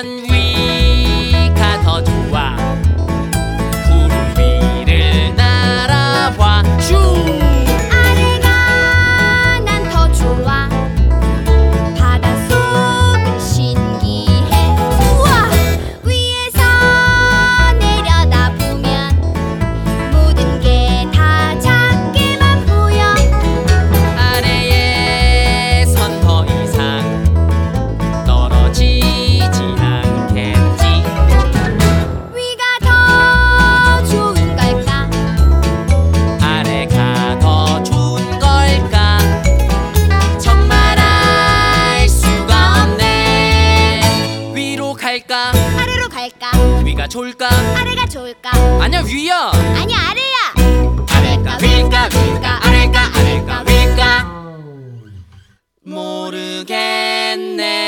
and 갈까? 아래로 갈까? 위가 좋을까? 아래가 좋을까? 아니야 위야. 아니야 아래야. 아래가 위까 위까 아래가 아래가 위까. 모르겠네.